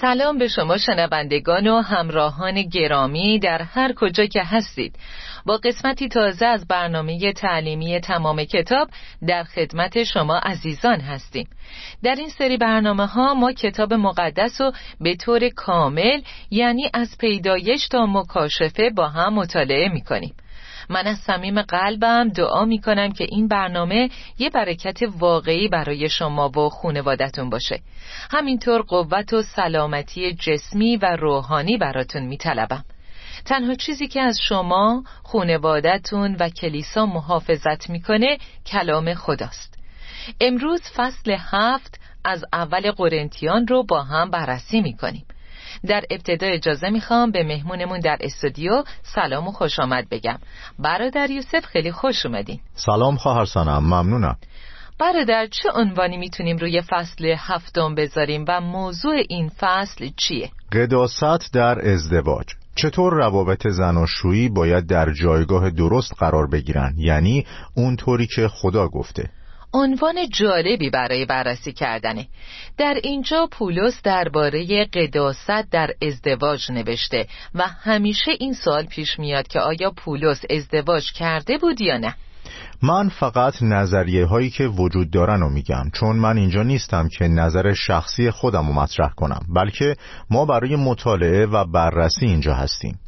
سلام به شما شنوندگان و همراهان گرامی در هر کجا که هستید. با قسمتی تازه از برنامه تعلیمی تمام کتاب در خدمت شما عزیزان هستیم. در این سری برنامه ها ما کتاب مقدس رو به طور کامل یعنی از پیدایش تا مکاشفه با هم مطالعه می کنیم من از صمیم قلبم دعا می کنم که این برنامه یه برکت واقعی برای شما و خونوادتون باشه. همینطور قوت و سلامتی جسمی و روحانی براتون می طلبم. تنها چیزی که از شما خونوادتون و کلیسا محافظت می‌کنه کلام خداست. امروز فصل هفت از اول قرنتیان رو با هم بررسی می‌کنیم. در ابتدا اجازه می‌خوام به مهمونمون در استودیو سلام و خوش آمد بگم. برادر یوسف خیلی خوش اومدین. سلام خواهر سنم ممنونم. برادر چه عنوانی می‌تونیم روی فصل هفتم بذاریم و موضوع این فصل چیه؟ قداست در ازدواج. چطور روابط زناشویی باید در جایگاه درست قرار بگیرن؟ یعنی اونطوری که خدا گفته. عنوان جالبی برای بررسی کردنه. در اینجا پولس درباره قداست در ازدواج نوشته و همیشه این سوال پیش میاد که آیا پولس ازدواج کرده بود یا نه. من فقط نظریه هایی که وجود دارن رو میگم چون من اینجا نیستم که نظر شخصی خودم رو مطرح کنم بلکه ما برای مطالعه و بررسی اینجا هستیم.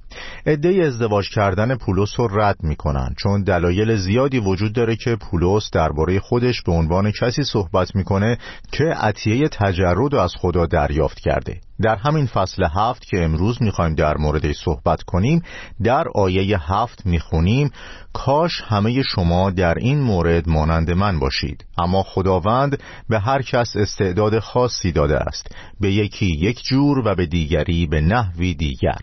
عده ازدواج کردن پولس رو رد می‌کنن چون دلایل زیادی وجود داره که پولس درباره خودش به عنوان کسی صحبت می‌کنه که عطیه تجرد از خدا دریافت کرده. در همین فصل هفت که امروز می‌خوایم در موردش صحبت کنیم در آیه هفت می‌خونیم کاش همه شما در این مورد مانند من باشید اما خداوند به هر کس استعداد خاصی داده است به یکی یک جور و به دیگری به نحوی دیگر.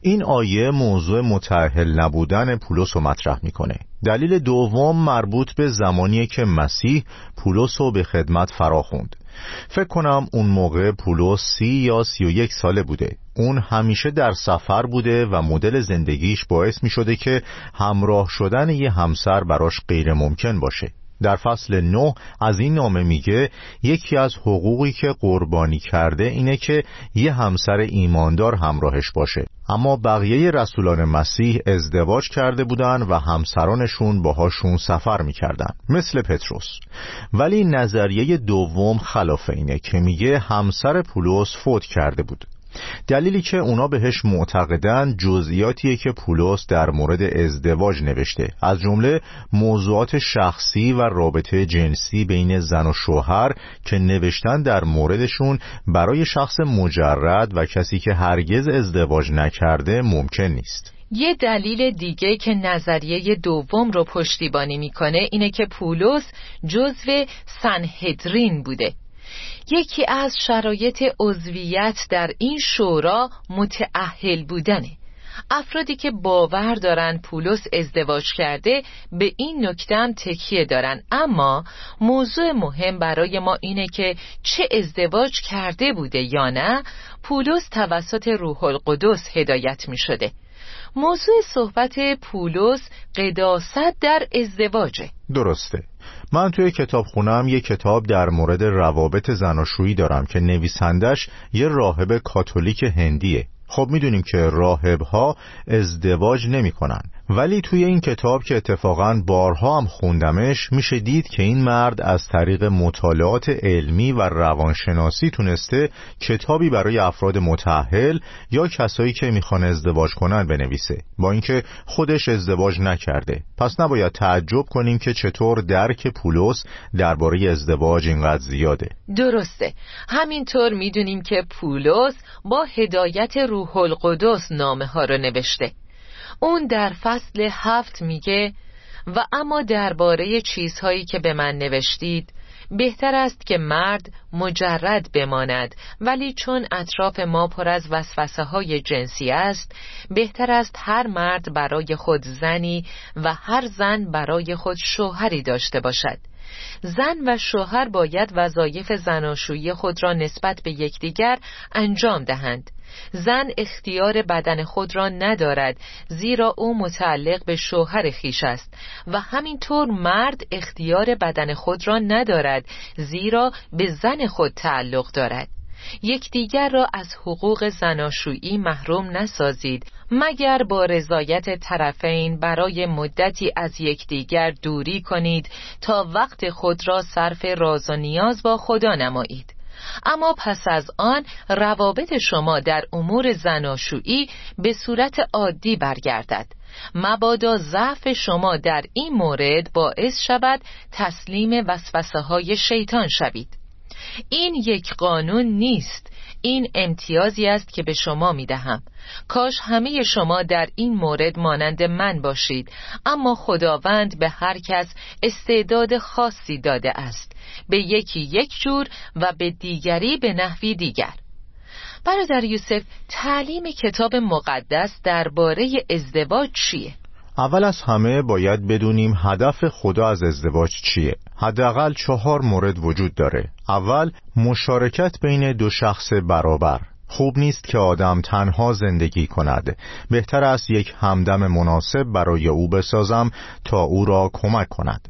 این آیه موضوع متعهل نبودن پولس رو مطرح می‌کنه. دلیل دوم مربوط به زمانی که مسیح پولس رو به خدمت فراخوند. فکر کنم اون موقع پولس سی یا سی و یک ساله بوده. اون همیشه در سفر بوده و مدل زندگیش باعث می شده که همراه شدن یه همسر براش غیر ممکن باشه. در فصل نه از این نامه میگه یکی از حقوقی که قربانی کرده اینه که یه همسر ایماندار همراهش باشه. اما بقیه رسولان مسیح ازدواج کرده بودن و همسرانشون باهاشون سفر می‌کردن مثل پتروس. ولی نظریه دوم خلاف اینه که میگه همسر پولس فوت کرده بود. دلیلی که اونا بهش معتقدن جزئیاتیه که پولس در مورد ازدواج نوشته. از جمله موضوعات شخصی و رابطه جنسی بین زن و شوهر که نوشتن در موردشون برای شخص مجرد و کسی که هرگز ازدواج نکرده ممکن نیست. یه دلیل دیگه که نظریه دوم رو پشتیبانی می‌کنه اینه که پولس جزو سنهدرین بوده. یکی از شرایط عضویت در این شورا متعهل بودنه. افرادی که باور دارن پولس ازدواج کرده به این نکته هم تکیه دارن. اما موضوع مهم برای ما اینه که چه ازدواج کرده بوده یا نه پولس توسط روح القدس هدایت می شده. موضوع صحبت پولس قداست در ازدواجه. درسته. من توی کتاب خونم یه کتاب در مورد روابط زناشویی دارم که نویسندش یه راهب کاتولیک هندیه. خب می‌دونیم که راهب ها ازدواج نمی کنن ولی توی این کتاب که اتفاقا بارها هم خوندمش میشه دید که این مرد از طریق مطالعات علمی و روانشناسی تونسته کتابی برای افراد متحل یا کسایی که می‌خوان ازدواج کنن بنویسه. با اینکه خودش ازدواج نکرده. پس نباید تعجب کنیم که چطور درک پولس درباره ازدواج اینقدر زیاده. درسته. همینطور می‌دونیم که پولس با هدایت روح القدس نامه ها رو نوشته. اون در فصل هفت میگه و اما درباره چیزهایی که به من نوشتید بهتر است که مرد مجرد بماند ولی چون اطراف ما پر از وسوسه های جنسی است بهتر است هر مرد برای خود زنی و هر زن برای خود شوهری داشته باشد. زن و شوهر باید وظایف زناشویی خود را نسبت به یکدیگر انجام دهند. زن اختیار بدن خود را ندارد زیرا او متعلق به شوهر خیش است و همینطور مرد اختیار بدن خود را ندارد زیرا به زن خود تعلق دارد. یکدیگر را از حقوق زناشویی محروم نسازید مگر با رضایت طرفین برای مدتی از یکدیگر دوری کنید تا وقت خود را صرف راز و نیاز با خدا نمایید. اما پس از آن روابط شما در امور زناشویی به صورت عادی برگردد. مبادا ضعف شما در این مورد باعث شود تسلیم وسوسه های شیطان شوید. این یک قانون نیست. این امتیازی است که به شما می دهم کاش همه شما در این مورد مانند من باشید. اما خداوند به هر کس استعداد خاصی داده است. به یکی یک جور و به دیگری به نحوی دیگر. برادر یوسف تعلیم کتاب مقدس درباره ازدواج چیه؟ اول از همه باید بدونیم هدف خدا از ازدواج چیه. حداقل چهار مورد وجود داره. اول مشارکت بین دو شخص برابر. خوب نیست که آدم تنها زندگی کند. بهتر است یک همدم مناسب برای او بسازم تا او را کمک کند.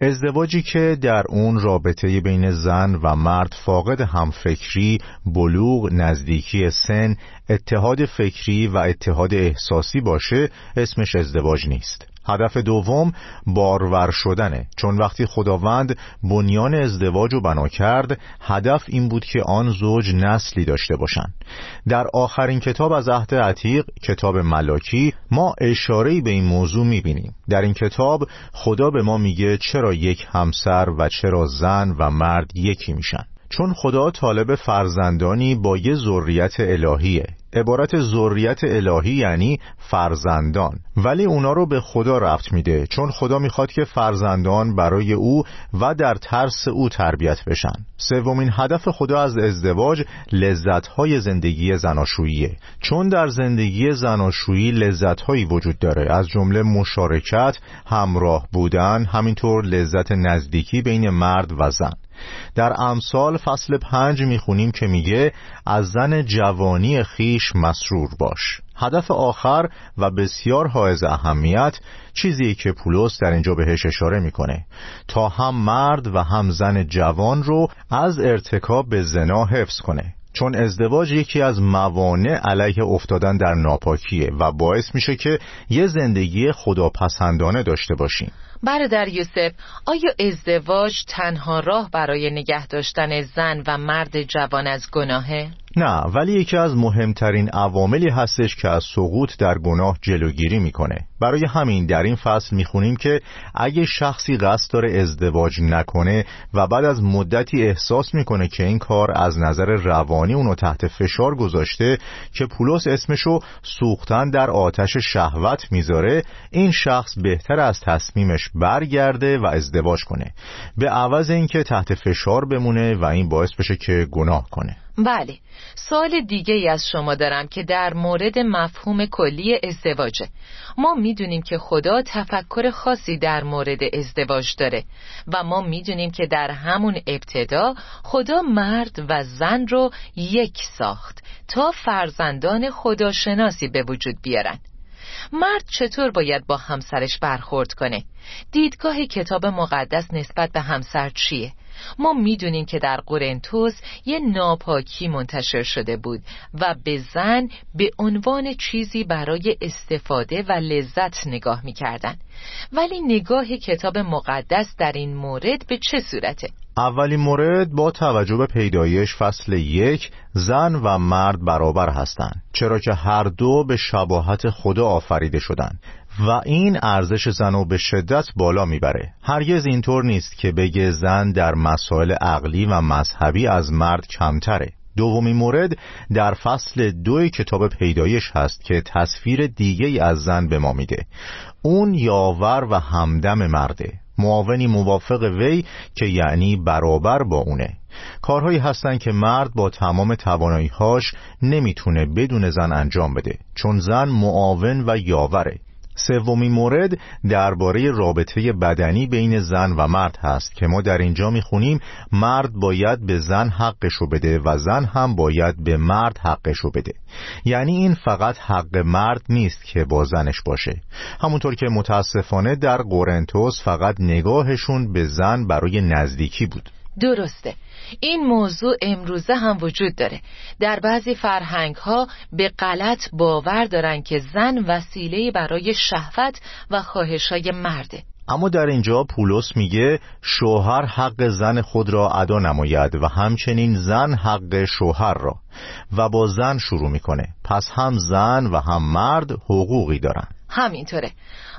ازدواجی که در اون رابطه بین زن و مرد فاقد همفکری، بلوغ، نزدیکی سن، اتحاد فکری و اتحاد احساسی باشه اسمش ازدواج نیست. هدف دوم بارور شدنه. چون وقتی خداوند بنیان ازدواج رو بنا کرد هدف این بود که آن زوج نسلی داشته باشند. در آخرین کتاب از عهد عتیق کتاب ملاکی ما اشاره به این موضوع می‌بینیم. در این کتاب خدا به ما میگه چرا یک همسر و چرا زن و مرد یکی میشن. چون خدا طالب فرزندانی با یه ذریت الهیه. عبارت ذریت الهی یعنی فرزندان. ولی اونا رو به خدا رفت میده چون خدا می‌خواد که فرزندان برای او و در ترس او تربیت بشن. سومین هدف خدا از ازدواج لذتهای زندگی زناشوییه. چون در زندگی زناشویی لذتهایی وجود داره از جمله مشارکت همراه بودن همینطور لذت نزدیکی بین مرد و زن. در امثال فصل پنج می‌خونیم که میگه از زن جوانی خیش مسرور باش. هدف آخر و بسیار حائز اهمیت چیزی که پولس در اینجا بهش اشاره می‌کنه. تا هم مرد و هم زن جوان رو از ارتکاب به زنا حفظ کنه. چون ازدواج یکی از موانع علیه افتادن در ناپاکیه و باعث میشه که یه زندگی خداپسندانه داشته باشیم برادر یوسف آیا ازدواج تنها راه برای نگه داشتن زن و مرد جوان از گناهه؟ نه ولی یکی از مهمترین عواملی هستش که از سقوط در گناه جلوگیری می‌کنه. برای همین در این فصل می‌خونیم که اگه شخصی قصد داره ازدواج نکنه و بعد از مدتی احساس می‌کنه که این کار از نظر روانی اونو تحت فشار گذاشته که پولس اسمشو سوختن در آتش شهوت می‌ذاره این شخص بهتر از تصمیمش برگرده و ازدواج کنه. به عوض اینکه تحت فشار بمونه و این باعث بشه که گناه کنه. بله سوال دیگه ای از شما دارم که در مورد مفهوم کلی ازدواجه ما می‌دونیم که خدا تفکر خاصی در مورد ازدواج داره و ما می‌دونیم که در همون ابتدا خدا مرد و زن رو یک ساخت تا فرزندان خداشناسی به وجود بیارن مرد چطور باید با همسرش برخورد کنه؟ دیدگاه کتاب مقدس نسبت به همسر چیه؟ ما می‌دونیم که در قرنتوس یه ناپاکی منتشر شده بود و به زن به عنوان چیزی برای استفاده و لذت نگاه می‌کردن ولی نگاه کتاب مقدس در این مورد به چه صورته؟ اولین مورد با توجه به پیدایش فصل یک زن و مرد برابر هستند چرا که هر دو به شباهت خدا آفریده شدند و این ارزش زن به شدت بالا می‌بره. هرگز اینطور نیست که بگه زن در مسائل عقلی و مذهبی از مرد کمتره. دومین مورد در فصل دو کتاب پیدایش هست که تصویر دیگه از زن به ما میده. اون یاور و همدم مرده. معاونی موافق وی که یعنی برابر با اونه. کارهایی هستند که مرد با تمام تواناییهاش نمی‌تونه بدون زن انجام بده چون زن معاون و یاوره. سومین مورد درباره رابطه بدنی بین زن و مرد هست که ما در اینجا می‌خونیم مرد باید به زن حقشو بده و زن هم باید به مرد حقشو بده. یعنی این فقط حق مرد نیست که با زنش باشه. همونطور که متاسفانه در قرنتوس فقط نگاهشون به زن برای نزدیکی بود. درسته. این موضوع امروزه هم وجود داره. در بعضی فرهنگ ها به غلط باور دارن که زن وسیله برای شهوت و خواهش های مرده. اما در اینجا پولس میگه شوهر حق زن خود را ادا نماید و همچنین زن حق شوهر را. و با زن شروع می‌کنه. پس هم زن و هم مرد حقوقی دارن. همینطوره.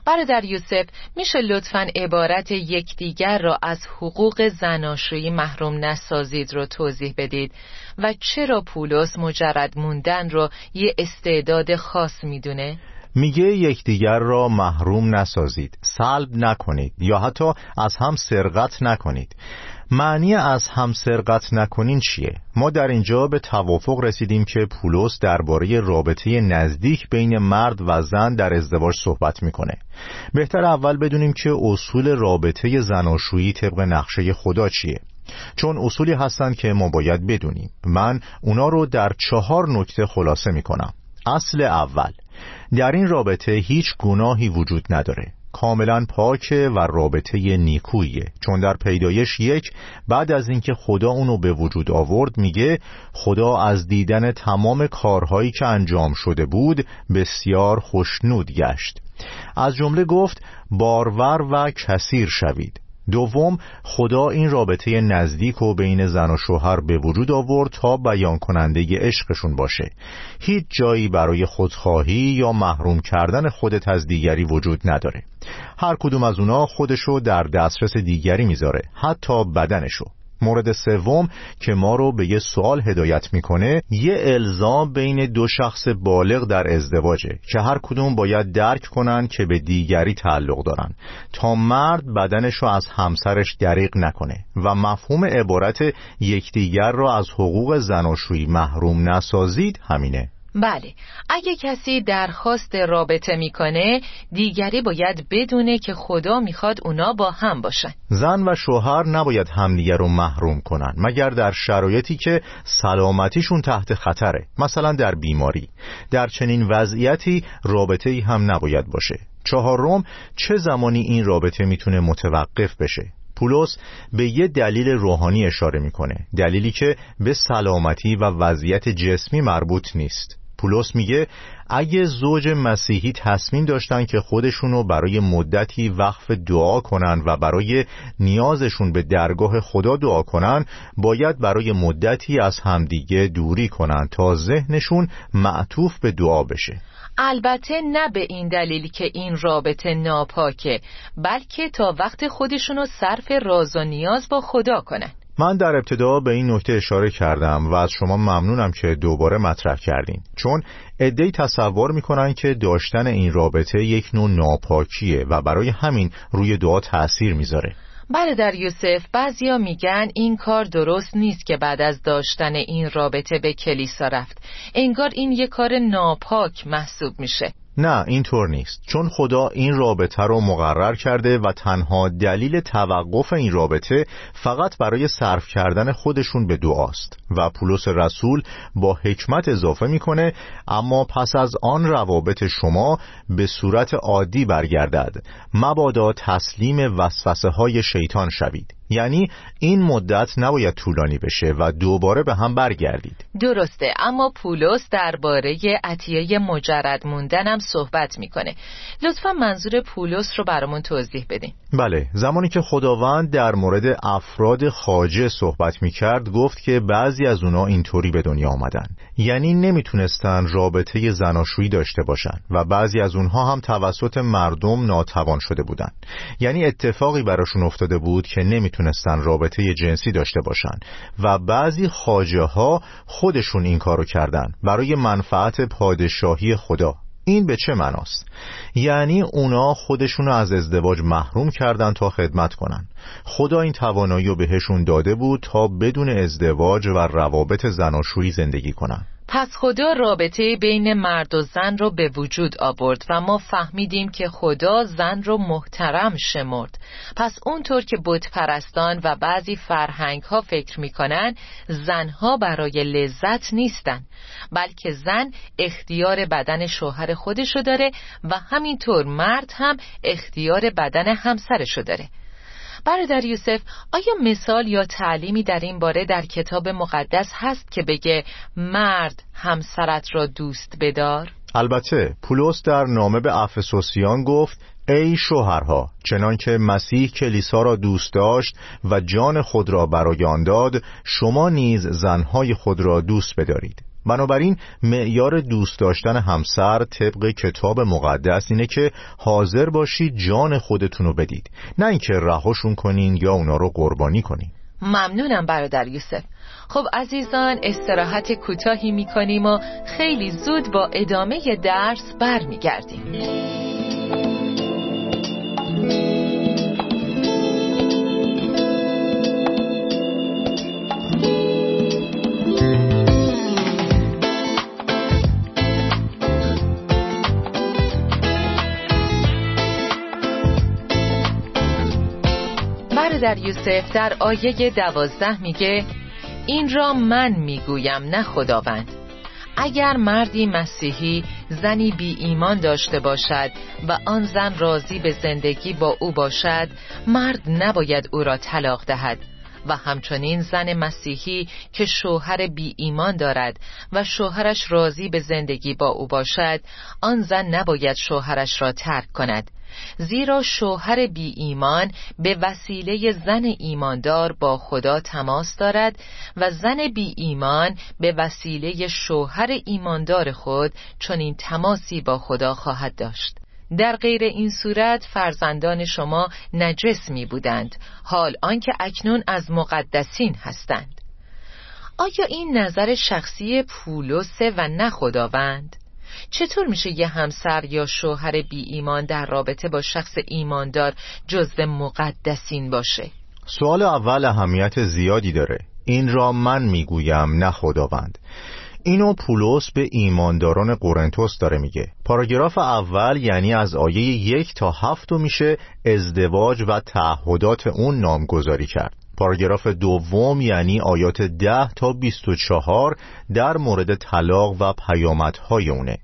برادر یوسف میشه لطفا عبارت یکدیگر را از حقوق زناشویی محروم نسازید رو توضیح بدید و چرا پولس مجرد موندن رو یه استعداد خاص می‌دونه؟ میگه یکدیگر را محروم نسازید سلب نکنید یا حتی از هم سرقت نکنید معنی از هم سرقت نکنین چیه؟ ما در اینجا به توافق رسیدیم که پولس درباره رابطه نزدیک بین مرد و زن در ازدواج صحبت می‌کنه. بهتر اول بدونیم که اصول رابطه زناشویی طبق نقشه خدا چیه. چون اصولی هستند که ما باید بدونیم. من اونا رو در چهار نکته خلاصه می‌کنم. اصل اول. در این رابطه هیچ گناهی وجود نداره. کاملا پاکه و رابطه نیکویه چون در پیدایش یک بعد از اینکه خدا اونو به وجود آورد میگه خدا از دیدن تمام کارهایی که انجام شده بود بسیار خوشنود گشت. از جمله گفت بارور و کثیر شوید. دوم خدا این رابطه نزدیک و بین زن و شوهر به وجود آورد تا بیان کننده عشقشون باشه. هیچ جایی برای خودخواهی یا محروم کردن خودت از دیگری وجود نداره. هر کدوم از اونا خودشو در دسترس دیگری می‌ذاره حتی بدنشو. مورد سوم که ما رو به یه سوال هدایت می‌کنه یه الزام بین دو شخص بالغ در ازدواجه که هر کدوم باید درک کنن که به دیگری تعلق دارن. تا مرد بدنش رو از همسرش دریق نکنه و مفهوم عبارت یکدیگر را از حقوق زناشویی محروم نسازید همینه. بله اگه کسی درخواست رابطه می‌کنه دیگری باید بدونه که خدا می‌خواد اونا با هم باشن. زن و شوهر نباید همدیگر رو محروم کنن مگر در شرایطی که سلامتیشون تحت خطره مثلا در بیماری. در چنین وضعیتی رابطه ای هم نباید باشه. چهارم چه زمانی این رابطه می‌تونه متوقف بشه؟ پولس به یه دلیل روحانی اشاره می‌کنه دلیلی که به سلامتی و وضعیت جسمی مربوط نیست. پولس میگه اگه زوج مسیحی تصمیم داشتن که خودشونو برای مدتی وقف دعا کنن و برای نیازشون به درگاه خدا دعا کنن باید برای مدتی از همدیگه دوری کنن تا ذهنشون معطوف به دعا بشه. البته نه به این دلیل که این رابطه ناپاکه بلکه تا وقت خودشونو صرف راز و نیاز با خدا کنن. من در ابتدا به این نکته اشاره کردم و از شما ممنونم که دوباره مطرح کردین. چون ادهی تصور می‌کنن که داشتن این رابطه یک نوع ناپاکیه و برای همین روی دعا تأثیر می‌ذاره. بله در یوسف بعضیا میگن این کار درست نیست که بعد از داشتن این رابطه به کلیسا رفت. انگار این یک کار ناپاک محسوب میشه. نه اینطور نیست. چون خدا این رابطه رو مقرر کرده و تنها دلیل توقف این رابطه فقط برای صرف کردن خودشون به دعاست. و پولس رسول با حکمت اضافه می‌کنه اما پس از آن روابط شما به صورت عادی برگردد. مبادا تسلیم وسوسه های شیطان شوید. یعنی این مدت نباید طولانی بشه و دوباره به هم برگردید. درسته اما پولس درباره عطیه مجرد موندنم صحبت می‌کنه. لطفا منظور پولس رو برامون توضیح بدین. بله زمانی که خداوند در مورد افراد خاجه صحبت می‌کرد گفت که بعضی از اونا اینطوری به دنیا آمدن. یعنی نمی‌تونستن رابطه زناشویی داشته باشن و بعضی از اونها هم توسط مردم ناتوان شده بودن. یعنی اتفاقی براشون افتاده بود که نمی‌تونستن رابطه جنسی داشته باشن. و بعضی خاجه ها خودشون این کارو کردن. برای منفعت پادشاهی خدا. این به چه معناست؟ یعنی اونا خودشونو از ازدواج محروم کردن تا خدمت کنن. خدا این توانایی رو بهشون داده بود تا بدون ازدواج و روابط زناشویی زندگی کنن. پس خدا رابطه بین مرد و زن رو به وجود آورد و ما فهمیدیم که خدا زن رو محترم شمرد. پس اونطور که بت پرستان و بعضی فرهنگ ها فکر می‌کنن زنها برای لذت نیستن بلکه زن اختیار بدن شوهر خودشو داره و همینطور مرد هم اختیار بدن همسرشو داره. برادر یوسف آیا مثال یا تعلیمی در این باره در کتاب مقدس هست که بگه مرد همسرت را دوست بدار؟ البته پولس در نامه به افسوسیان گفت ای شوهرها چنانکه مسیح کلیسا را دوست داشت و جان خود را برای آن داد شما نیز زنهای خود را دوست بدارید بنابراین معیار دوست داشتن همسر طبق کتاب مقدس اینه که حاضر باشید جان خودتون رو بدید. نه اینکه رهاشون کنین یا اونا رو قربانی کنین. ممنونم برادر یوسف. خب عزیزان استراحت کوتاهی می‌کنیم و خیلی زود با ادامه درس برمیگردیم. در یوسف در آیه دوازده میگه این را من می‌گویم نه خداوند. اگر مردی مسیحی زنی بی ایمان داشته باشد و آن زن راضی به زندگی با او باشد مرد نباید او را طلاق دهد. و همچنین زن مسیحی که شوهر بی ایمان دارد و شوهرش راضی به زندگی با او باشد آن زن نباید شوهرش را ترک کند. زیرا شوهر بی ایمان به وسیله زن ایماندار با خدا تماس دارد و زن بی ایمان به وسیله شوهر ایماندار خود چنین تماسی با خدا خواهد داشت. در غیر این صورت فرزندان شما نجس می بودند حال آنکه اکنون از مقدسین هستند آیا این نظر شخصی پولوسه و نه خداوند؟ چطور میشه یه همسر یا شوهر بی ایمان در رابطه با شخص ایماندار جزو مقدسین باشه؟ سوال اول اهمیت زیادی داره این را من می‌گویم نه خداوند اینو پولس به ایمانداران قرنتوس داره میگه. پاراگراف اول یعنی از آیه یک تا هفت میشه ازدواج و تعهدات اون نامگذاری کرد. پاراگراف دوم یعنی آیات ده تا بیست و چهار در مورد طلاق و پیامدهای اونه.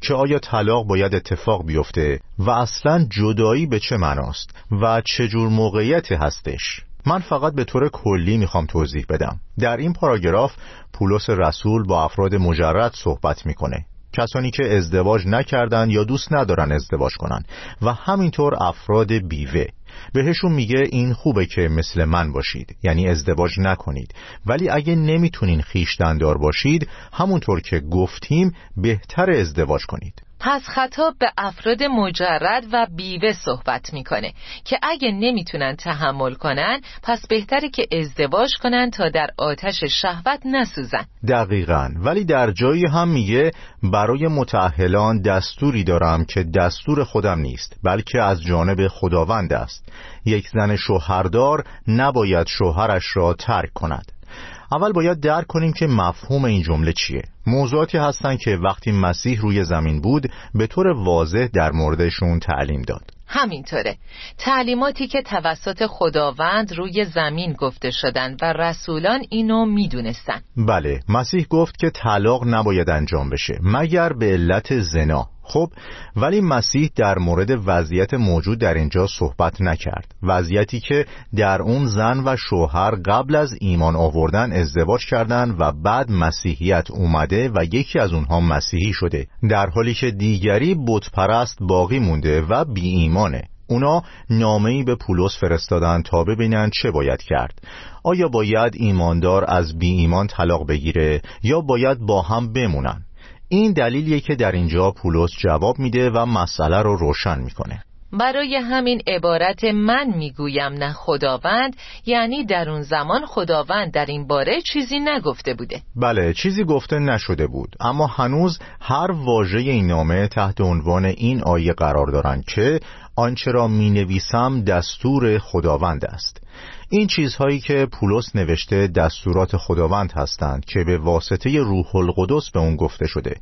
که آیا طلاق باید اتفاق بیفته و اصلا جدایی به چه معناست و چه جور موقعیتی هستش؟ من فقط به طور کلی می‌خوام توضیح بدم. در این پاراگراف پولس رسول با افراد مجرد صحبت می‌کنه. کسانی که ازدواج نکردن یا دوست ندارن ازدواج کنن. و همینطور افراد بیوه. بهشون میگه این خوبه که مثل من باشید. یعنی ازدواج نکنید. ولی اگه نمی‌تونین خیشتندار باشید همونطور که گفتیم بهتر ازدواج کنید. پس خطاب به افراد مجرد و بیوه صحبت می‌کنه که اگه نمی‌تونن تحمل کنن پس بهتره که ازدواج کنن تا در آتش شهوت نسوزن. دقیقا. ولی در جایی هم میگه برای متعهلان دستوری دارم که دستور خودم نیست بلکه از جانب خداوند است. یک زن شوهردار نباید شوهرش را ترک کند. اول باید درک کنیم که مفهوم این جمله چیه. موضوعاتی هستن که وقتی مسیح روی زمین بود به طور واضح در موردشون تعلیم داد. همینطوره. تعلیماتی که توسط خداوند روی زمین گفته شدن و رسولان اینو می‌دونستن. بله مسیح گفت که طلاق نباید انجام بشه مگر به علت زنا. خب ولی مسیح در مورد وضعیت موجود در اینجا صحبت نکرد. وضعیتی که در اون زن و شوهر قبل از ایمان آوردن ازدواج کردند و بعد مسیحیت اومده و یکی از اونها مسیحی شده. در حالی که دیگری بتپرست باقی مونده و بی ایمانه اونا نامه‌ای به پولس فرستادن تا ببینن چه باید کرد. آیا باید ایماندار از بی ایمان طلاق بگیره یا باید با هم بمونن؟ این دلیلیه که در اینجا پولس جواب میده و مسئله رو روشن می‌کنه. برای همین عبارت من می‌گویم نه خداوند یعنی در اون زمان خداوند در این باره چیزی نگفته بوده. بله چیزی گفته نشده بود. اما هنوز هر واژه این نامه تحت عنوان این آیه قرار دارند که آنچه را می نویسم دستور خداوند است. این چیزهایی که پولس نوشته دستورات خداوند هستند که به واسطه روح القدس به اون گفته شده.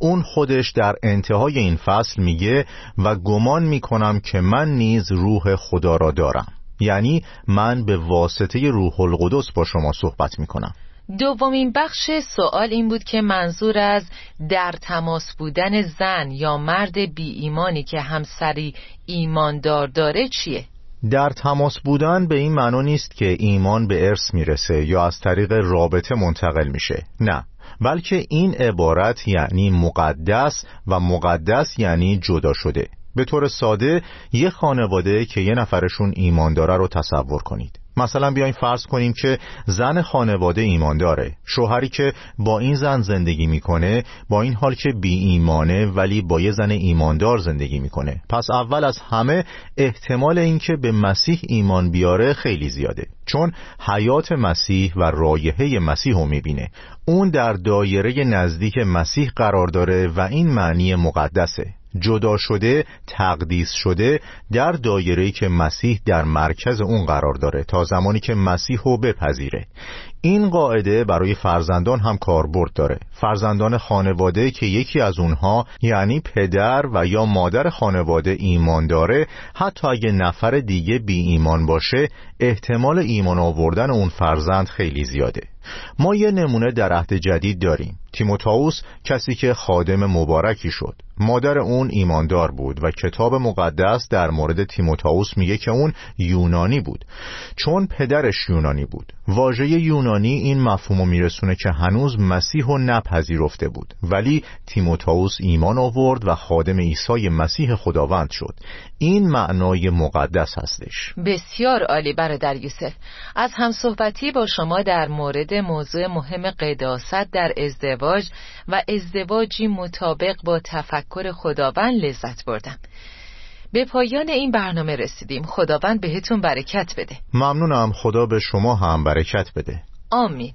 اون خودش در انتهای این فصل میگه و گمان می‌کنم که من نیز روح خدا را دارم. یعنی من به واسطه روح القدس با شما صحبت می‌کنم. دومین بخش سوال این بود که منظور از در تماس بودن زن یا مرد بی ایمانی که همسری ایماندار داره چیه؟ در تماس بودن به این معنا نیست که ایمان به ارث می‌رسه یا از طریق رابطه منتقل میشه. نه. بلکه این عبارت یعنی مقدس و مقدس یعنی جدا شده. به طور ساده یه خانواده که یه نفرشون ایمان داره رو تصور کنید. مثلا بیاین فرض کنیم که زن خانواده ایمان داره شوهری که با این زن زندگی می‌کنه با این حال که بی ایمانه ولی با یه زن ایماندار زندگی می‌کنه. پس اول از همه احتمال اینکه به مسیح ایمان بیاره خیلی زیاده. چون حیات مسیح و رایحه مسیح رو می‌بینه. اون در دایره نزدیک مسیح قرار داره و این معنی مقدسه. جدا شده تقدیس شده در دایره که مسیح در مرکز اون قرار داره تا زمانی که مسیح رو بپذیره. این قاعده برای فرزندان هم کاربرد داره. فرزندان خانواده که یکی از اونها یعنی پدر و یا مادر خانواده ایمان داره حتی اگه نفر دیگه بی ایمان باشه احتمال ایمان آوردن اون فرزند خیلی زیاده. ما یه نمونه در عهد جدید داریم. تیموتائوس کسی که خادم مبارکی شد. مادر اون ایماندار بود و کتاب مقدس در مورد تیموتائوس میگه که اون یونانی بود. چون پدرش یونانی بود. واژه یونانی این مفهومو میرسونه که هنوز مسیح و نپذیرفته بود. ولی تیموتائوس ایمان آورد و خادم عیسی مسیح خداوند شد. این معنای مقدس هستش. بسیار عالی برادر یوسف. از همصحبتی با شما در مورد موضوع مهم قداست در ازدواج و ازدواجی مطابق با تفکر خداوند لذت بردم. به پایان این برنامه رسیدیم. خداوند بهتون برکت بده. ممنونم. خدا به شما هم برکت بده. آمین.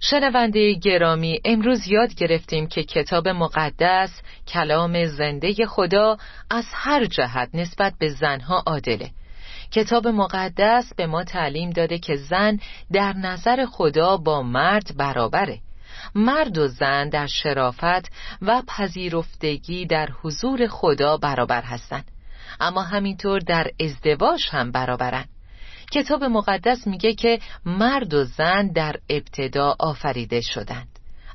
شنونده گرامی امروز یاد گرفتیم که کتاب مقدس کلام زنده خدا از هر جهت نسبت به زنها عادله. کتاب مقدس به ما تعلیم داده که زن در نظر خدا با مرد برابره. مرد و زن در شرافت و پذیرفتگی در حضور خدا برابر هستند اما همینطور در ازدواج هم برابرن. کتاب مقدس میگه که مرد و زن در ابتدا آفریده شدند.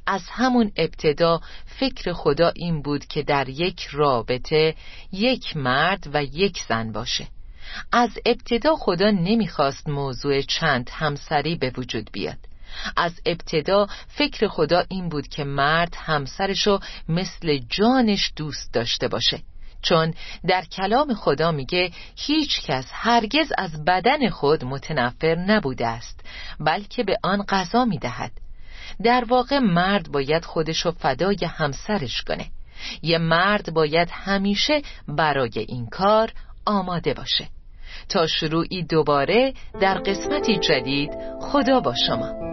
از همون ابتدا فکر خدا این بود که در یک رابطه یک مرد و یک زن باشه. از ابتدا خدا نمی‌خواست موضوع چند همسری به وجود بیاد. از ابتدا فکر خدا این بود که مرد همسرشو مثل جانش دوست داشته باشه. چون در کلام خدا میگه هیچ کس هرگز از بدن خود متنفر نبوده است بلکه به آن غذا می‌دهد. در واقع مرد باید خودشو فدای همسرش کنه. یه مرد باید همیشه برای این کار آماده باشه. تا شروعی دوباره در قسمتی جدید خدا با شما.